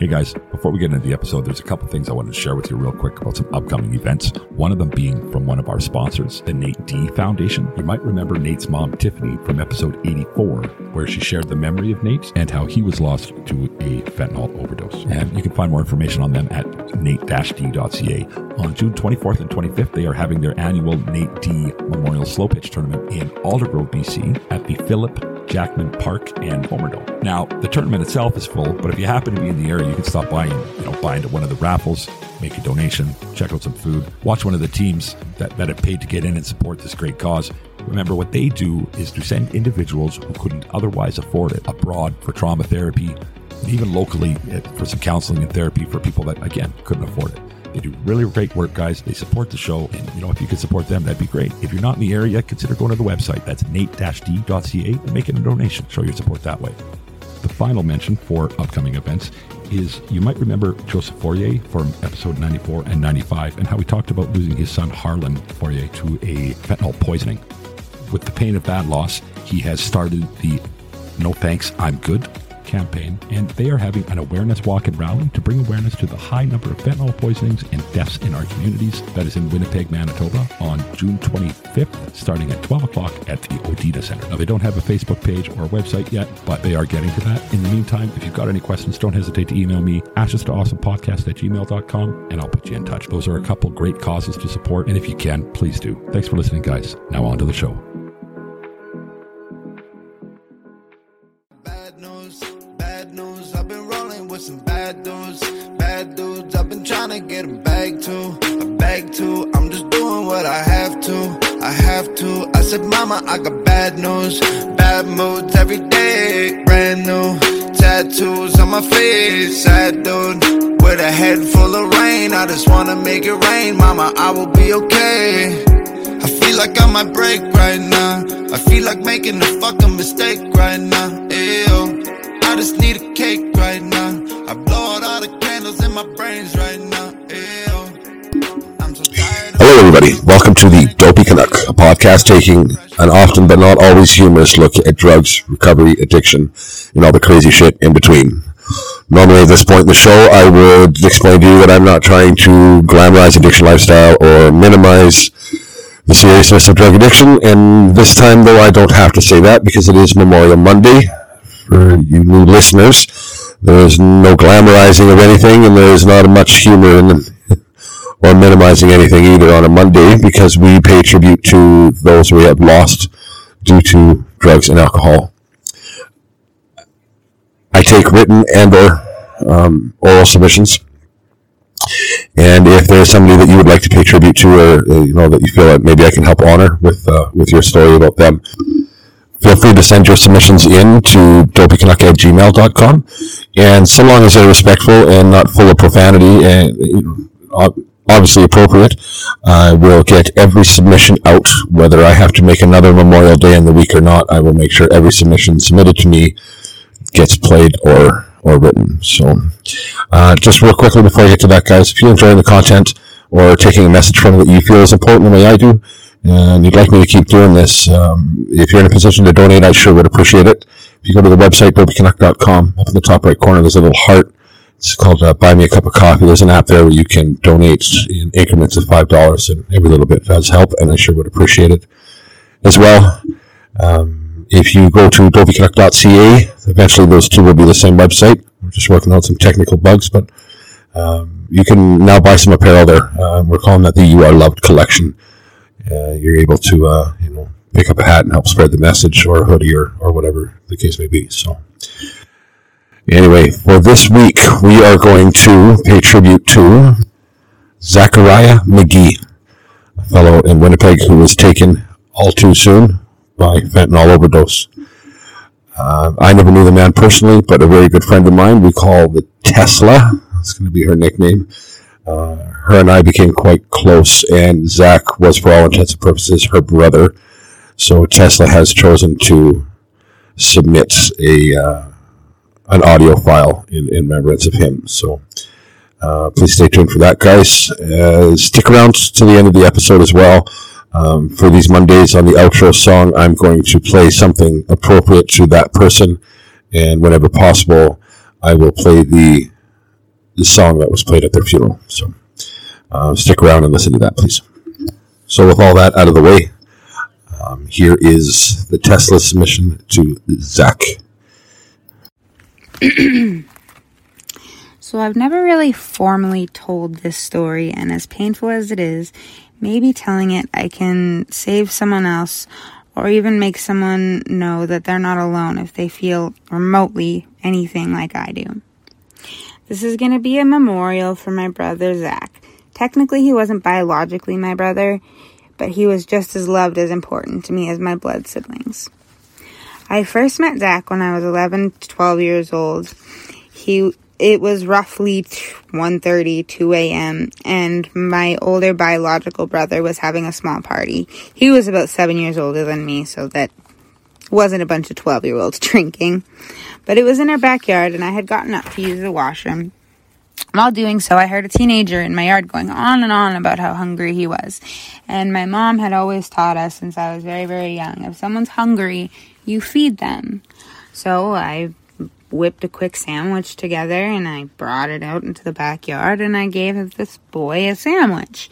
Hey guys, before we get into the episode, there's a couple things I wanted to share with you real quick about some upcoming events. One of them being from one of our sponsors, the Nate D Foundation. You might remember Nate's mom, Tiffany, from episode 84, where she shared the memory of Nate and how he was lost to a fentanyl overdose. And you can find more information on them at nate-d.ca. On June 24th and 25th, they are having their annual Nate D Memorial Slow Pitch Tournament in Aldergrove, BC at the Philip Jackman Park and Homerdome. Now, the tournament itself is full, but if you happen to be in the area, you can stop by and you know buy into one of the raffles, make a donation, check out some food, watch one of the teams that, that have paid to get in and support this great cause. Remember, what they do is to send individuals who couldn't otherwise afford it abroad for trauma therapy, and even locally eh, for some counseling and therapy for people that, again, couldn't afford it. They do really great work, guys. They support the show. And, you know, if you could support them, that'd be great. If you're not in the area, consider going to the website. That's nate-d.ca and making a donation. Show your support that way. The final mention for upcoming events is you might remember Joseph Fourier from episode 94 and 95 and how we talked about losing his son Harlan Fourier to a fentanyl poisoning. With the pain of that loss, he has started the No Thanks, I'm Good campaign, and they are having an awareness walk and rally to bring awareness to the high number of fentanyl poisonings and deaths in our communities. That is in Winnipeg, Manitoba, on June 25th, starting at 12 o'clock at the Odita Center. Now, they don't have a Facebook page or a website yet, but they are getting to that. In the meantime, if you've got any questions, don't hesitate to email me, ashes to awesome podcast at gmail.com, and I'll put you in touch. Those are a couple great causes to support, and if you can, please do. Thanks for listening, guys. Now on to the show. Said, Mama, I got bad news, bad moods every day, brand new tattoos on my face. Sad dude with a head full of rain. I just wanna make it rain, Mama. I will be okay. I feel like I might break right now. I feel like making a fucking mistake right now. Ew. I just need a cake right now. I blow out all the candles in my brains right Hello, everybody. Welcome to the Dopey Canuck, a podcast taking an often but not always humorous look at drugs, recovery, addiction, and all the crazy shit in between. Normally, at this point in the show, I would explain to you that I'm not trying to glamorize addiction lifestyle or minimize the seriousness of drug addiction. And this time, though, I don't have to say that because it is Memorial Monday. For you new listeners, there is no glamorizing of anything, and there is not much humor in or minimizing anything either on a Monday because we pay tribute to those we have lost due to drugs and alcohol. I take written and or um, oral submissions. And if there's somebody that you would like to pay tribute to, or uh, you know that you feel that maybe I can help honor with uh, with your story about them, feel free to send your submissions in to dopeycanuck at gmail.com. And so long as they're respectful and not full of profanity and ob- obviously appropriate, I will get every submission out, whether I have to make another Memorial Day in the week or not. I will make sure every submission submitted to me gets played or or written. So, uh, just real quickly before I get to that, guys, if you're enjoying the content or taking a message from it that you feel is important the way I do, and you'd like me to keep doing this, um, if you're in a position to donate, I sure would appreciate it. If you go to the website, dopeycanuck.com, up in the top right corner, there's a little heart. It's called uh, Buy Me a Cup of Coffee. There's an app there where you can donate in increments of $5, and every little bit does help, and I sure would appreciate it as well. Um, if you go to dopeycanuck.ca, eventually those two will be the same website. We're just working out some technical bugs, but um, you can now buy some apparel there. Uh, we're calling that the You Are Loved collection. Uh, you're able to, uh, you know, pick up a hat and help spread the message, or a hoodie, or, or whatever the case may be. So, anyway, for this week, we are going to pay tribute to Zachariah McGee, a fellow in Winnipeg who was taken all too soon by fentanyl overdose. Uh, I never knew the man personally, but a very good friend of mine we call the Tesla. That's going to be her nickname. Uh, her and I became quite close, and Zach was, for all intents and purposes, her brother. So Tesla has chosen to submit a uh, an audio file in, in remembrance of him. So uh, please stay tuned for that, guys. Uh, stick around to the end of the episode as well. Um, for these Mondays on the outro song, I'm going to play something appropriate to that person, and whenever possible, I will play the the song that was played at their funeral. So uh, stick around and listen to that, please. So, with all that out of the way, um, here is the Tesla submission to Zach. so, I've never really formally told this story, and as painful as it is, maybe telling it I can save someone else or even make someone know that they're not alone if they feel remotely anything like I do. This is going to be a memorial for my brother Zach. Technically, he wasn't biologically my brother, but he was just as loved as important to me as my blood siblings. I first met Zach when I was 11 to 12 years old. He it was roughly 1.30 2 a.m and my older biological brother was having a small party he was about seven years older than me so that wasn't a bunch of 12 year olds drinking but it was in our backyard and i had gotten up to use the washroom while doing so, I heard a teenager in my yard going on and on about how hungry he was. And my mom had always taught us since I was very, very young if someone's hungry, you feed them. So I whipped a quick sandwich together and I brought it out into the backyard and I gave this boy a sandwich.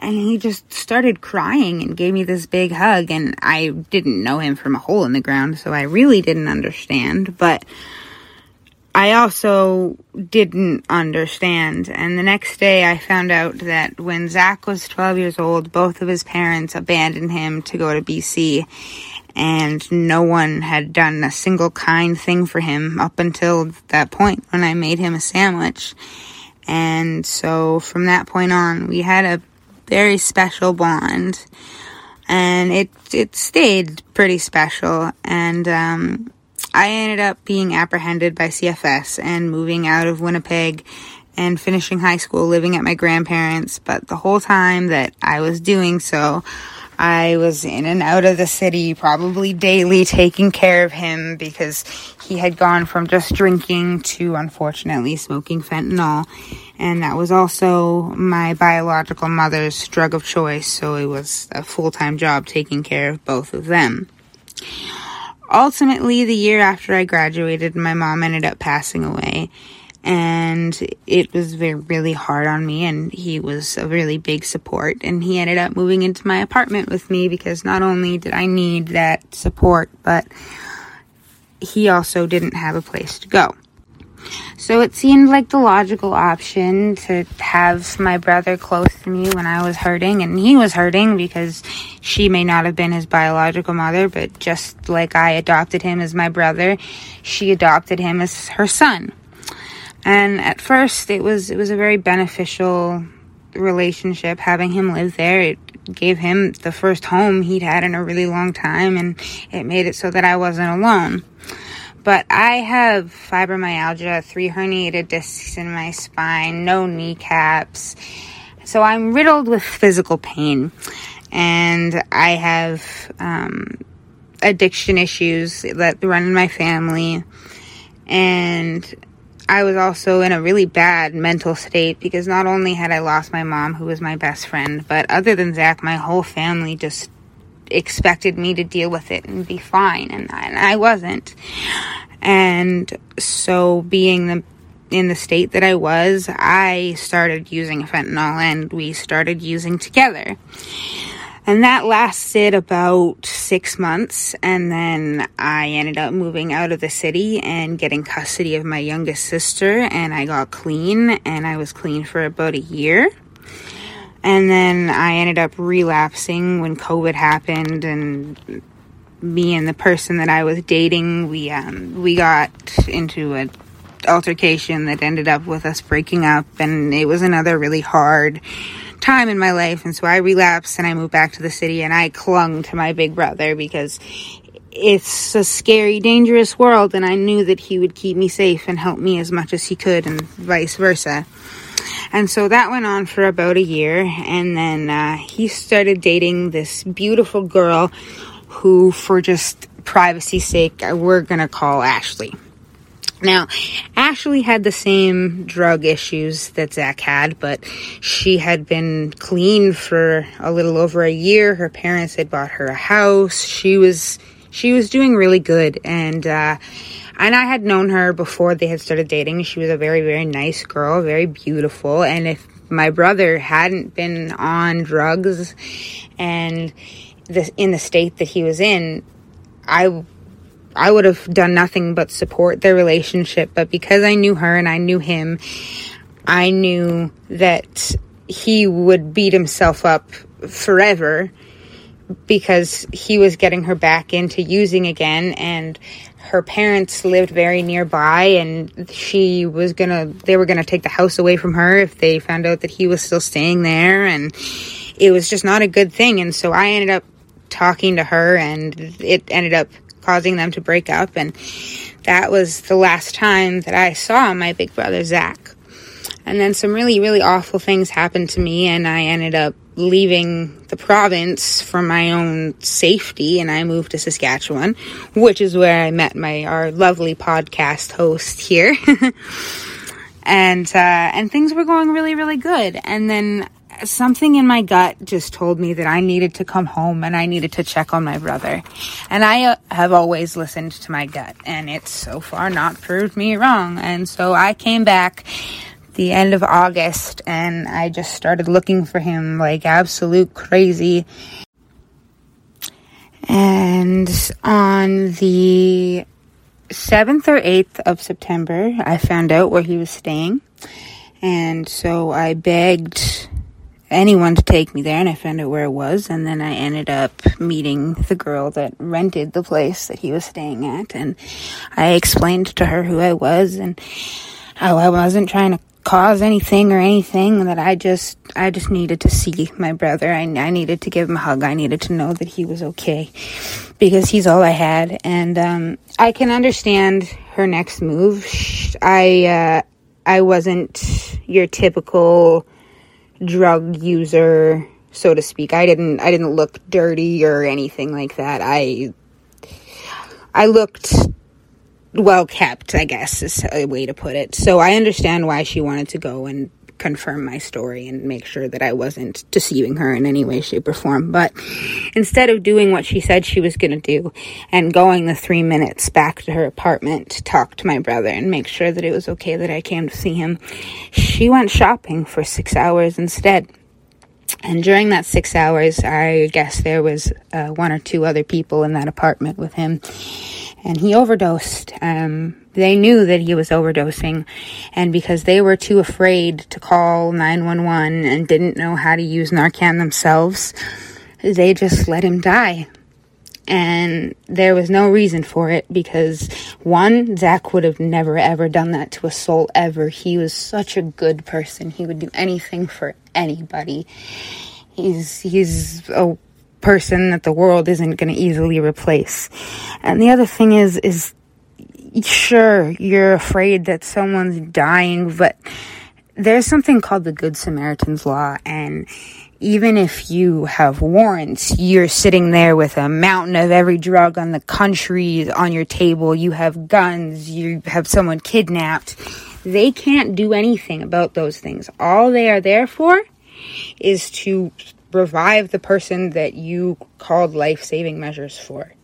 And he just started crying and gave me this big hug. And I didn't know him from a hole in the ground, so I really didn't understand. But I also didn't understand. And the next day, I found out that when Zach was 12 years old, both of his parents abandoned him to go to BC. And no one had done a single kind thing for him up until that point when I made him a sandwich. And so from that point on, we had a very special bond. And it, it stayed pretty special. And, um, I ended up being apprehended by CFS and moving out of Winnipeg and finishing high school living at my grandparents. But the whole time that I was doing so, I was in and out of the city probably daily taking care of him because he had gone from just drinking to unfortunately smoking fentanyl. And that was also my biological mother's drug of choice, so it was a full time job taking care of both of them ultimately, the year after I graduated, my mom ended up passing away. And it was very, really hard on me, and he was a really big support. And he ended up moving into my apartment with me because not only did I need that support, but he also didn't have a place to go. So it seemed like the logical option to have my brother close to me when I was hurting, and he was hurting because she may not have been his biological mother, but just like I adopted him as my brother, she adopted him as her son. And at first, it was it was a very beneficial relationship having him live there. It gave him the first home he'd had in a really long time, and it made it so that I wasn't alone. But I have fibromyalgia, three herniated discs in my spine, no kneecaps. So I'm riddled with physical pain. And I have um, addiction issues that run in my family. And I was also in a really bad mental state because not only had I lost my mom, who was my best friend, but other than Zach, my whole family just expected me to deal with it and be fine, and I, and I wasn't. And so, being the in the state that I was, I started using fentanyl, and we started using together. And that lasted about six months. And then I ended up moving out of the city and getting custody of my youngest sister. And I got clean, and I was clean for about a year. And then I ended up relapsing when COVID happened, and me and the person that I was dating, we um, we got into an altercation that ended up with us breaking up, and it was another really hard time in my life. And so I relapsed, and I moved back to the city, and I clung to my big brother because it's a scary, dangerous world, and I knew that he would keep me safe and help me as much as he could, and vice versa. And so that went on for about a year. And then uh, he started dating this beautiful girl who, for just privacy's sake, uh, we're going to call Ashley. Now, Ashley had the same drug issues that Zach had, but she had been clean for a little over a year. Her parents had bought her a house. She was she was doing really good, and uh, and I had known her before they had started dating. She was a very, very nice girl, very beautiful. And if my brother hadn't been on drugs and in the state that he was in, I I would have done nothing but support their relationship. But because I knew her and I knew him, I knew that he would beat himself up forever because he was getting her back into using again and her parents lived very nearby and she was gonna they were gonna take the house away from her if they found out that he was still staying there and it was just not a good thing. And so i ended up talking to her and it ended up causing them to break up. And that was the last time that i saw my big brother zach and then some really really awful things happened to me and i ended up leaving the province for my own safety and I moved to Saskatchewan, which is where I met my our lovely podcast host here. and uh, and things were going really really good and then something in my gut just told me that I needed to come home and I needed to check on my brother. And I uh, have always listened to my gut and it's so far not proved me wrong. And so I came back the end of August and I just started looking for him like absolute crazy. And on the 7th or 8th of September, I found out where he was staying. And so I begged anyone to take me there and I found out where it was. And then I ended up meeting the girl that rented the place that he was staying at. And I explained to her who I was and how I wasn't trying to cause anything or anything that I just I just needed to see my brother. I, I needed to give him a hug. I needed to know that he was okay because he's all I had. And um, I can understand her next move. I uh, I wasn't your typical drug user, so to speak. I didn't I didn't look dirty or anything like that. I I looked well kept, I guess is a way to put it. So I understand why she wanted to go and confirm my story and make sure that I wasn't deceiving her in any way, shape, or form. But instead of doing what she said she was going to do and going the three minutes back to her apartment to talk to my brother and make sure that it was okay that I came to see him, she went shopping for six hours instead. And during that six hours, I guess there was uh, one or two other people in that apartment with him and he overdosed. Um, they knew that he was overdosing, and because they were too afraid to call 911 and didn't know how to use Narcan themselves, they just let him die. And there was no reason for it because one, Zach would have never ever done that to a soul ever. He was such a good person. He would do anything for anybody. He's he's a person that the world isn't going to easily replace. And the other thing is, is sure, you're afraid that someone's dying, but there's something called the Good Samaritan's Law, and even if you have warrants, you're sitting there with a mountain of every drug on the country on your table, you have guns, you have someone kidnapped. They can't do anything about those things. All they are there for is to revive the person that you called life saving measures for.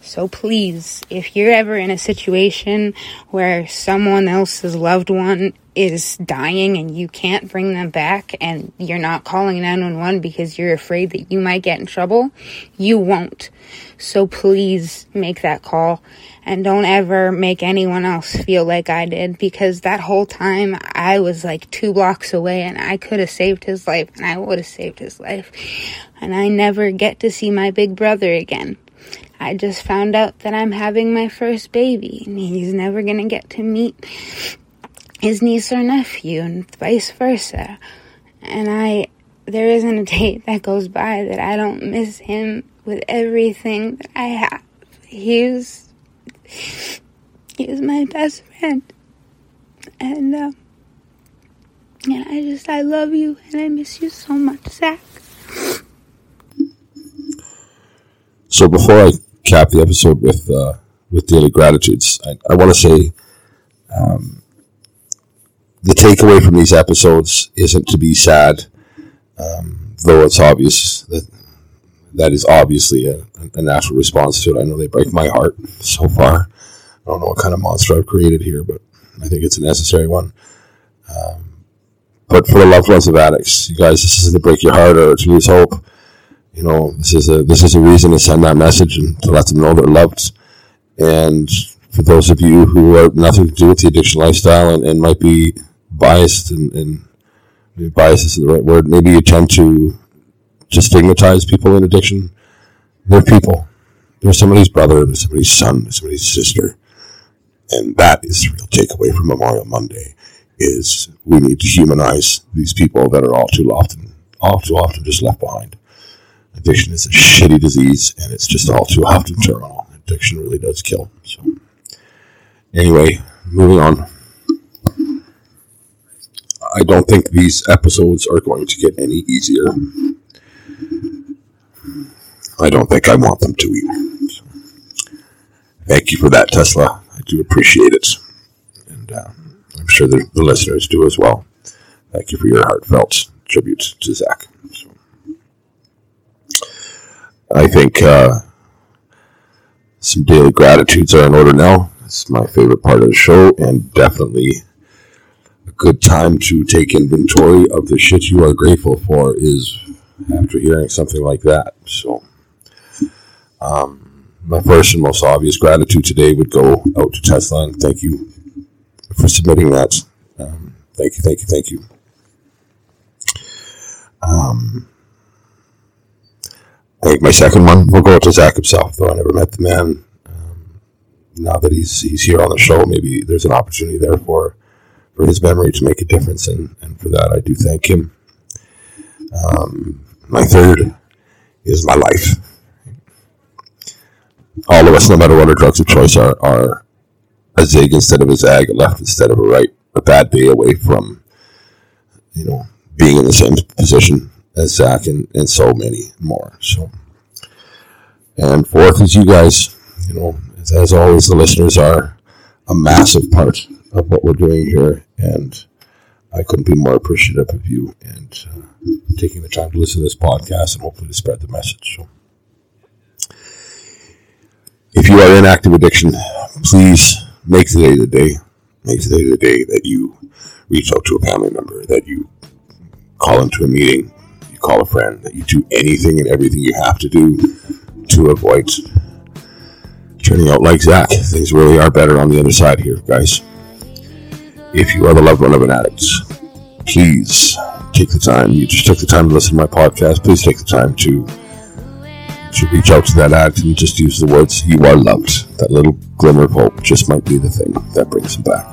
So please, if you're ever in a situation where someone else's loved one is dying and you can't bring them back and you're not calling 911 because you're afraid that you might get in trouble, you won't. So please make that call and don't ever make anyone else feel like I did because that whole time I was like two blocks away and I could have saved his life and I would have saved his life. And I never get to see my big brother again. I just found out that I'm having my first baby and he's never gonna get to meet his niece or nephew and vice versa. And I, there isn't a day that goes by that I don't miss him with everything that I have. He's he was my best friend. And, uh, yeah, I just, I love you and I miss you so much, Zach. So before I cap the episode with, uh, with daily gratitudes, I, I want to say, um, the takeaway from these episodes isn't to be sad, um, though it's obvious that that is obviously a, a natural response to it. I know they break my heart so far. I don't know what kind of monster I've created here, but I think it's a necessary one. Um, but for the loved ones of addicts, you guys, this isn't to break your heart or to lose hope. You know, this is a this is a reason to send that message and to let them know they're loved. And for those of you who have nothing to do with the addiction lifestyle and, and might be biased and, and bias is the right word, maybe you tend to just stigmatize people in addiction. They're people. They're somebody's brother, they're somebody's son, they're somebody's sister. And that is the real takeaway from Memorial Monday is we need to humanize these people that are all too often all too often just left behind. Addiction is a shitty disease and it's just all too often terminal. Addiction really does kill. So anyway, moving on. I don't think these episodes are going to get any easier. I don't think I want them to either. Thank you for that, Tesla. I do appreciate it. And uh, I'm sure the, the, listeners do as well. Thank you for your heartfelt tribute to Zach. So, I think uh, some daily gratitudes are in order now. It's my favorite part of the show, and definitely a good time to take inventory of the shit you are grateful for is after hearing something like that. So, um, my first and most obvious gratitude today would go out to Tesla, and thank you for submitting that. Um, thank you, thank you, thank you. Um, I think my second one will go out to Zach himself, though I never met the man. Um, now that he's he's here on the show, maybe there's an opportunity there for for his memory to make a difference, and, and for that I do thank him. Um, my third is my life. All of us, no matter what our drugs of choice are, are a zig instead of a zag, a left instead of a right, a bad day away from, you know, being in the same position as Zach and, and so many more. So, and fourth is you guys, you know, as, as always, the listeners are a massive part of what we're doing here, and I couldn't be more appreciative of you and uh, taking the time to listen to this podcast and hopefully to spread the message. So, if you are in active addiction, please make today the day. Make today the day that you reach out to a family member, that you call into a meeting, you call a friend, that you do anything and everything you have to do to avoid turning out like Zach. Things really are better on the other side here, guys. If you are the loved one of an addict, please take the time. You just took the time to listen to my podcast. Please take the time to to reach out to that addict and just use the words "you are loved." That little glimmer of hope just might be the thing that brings him back.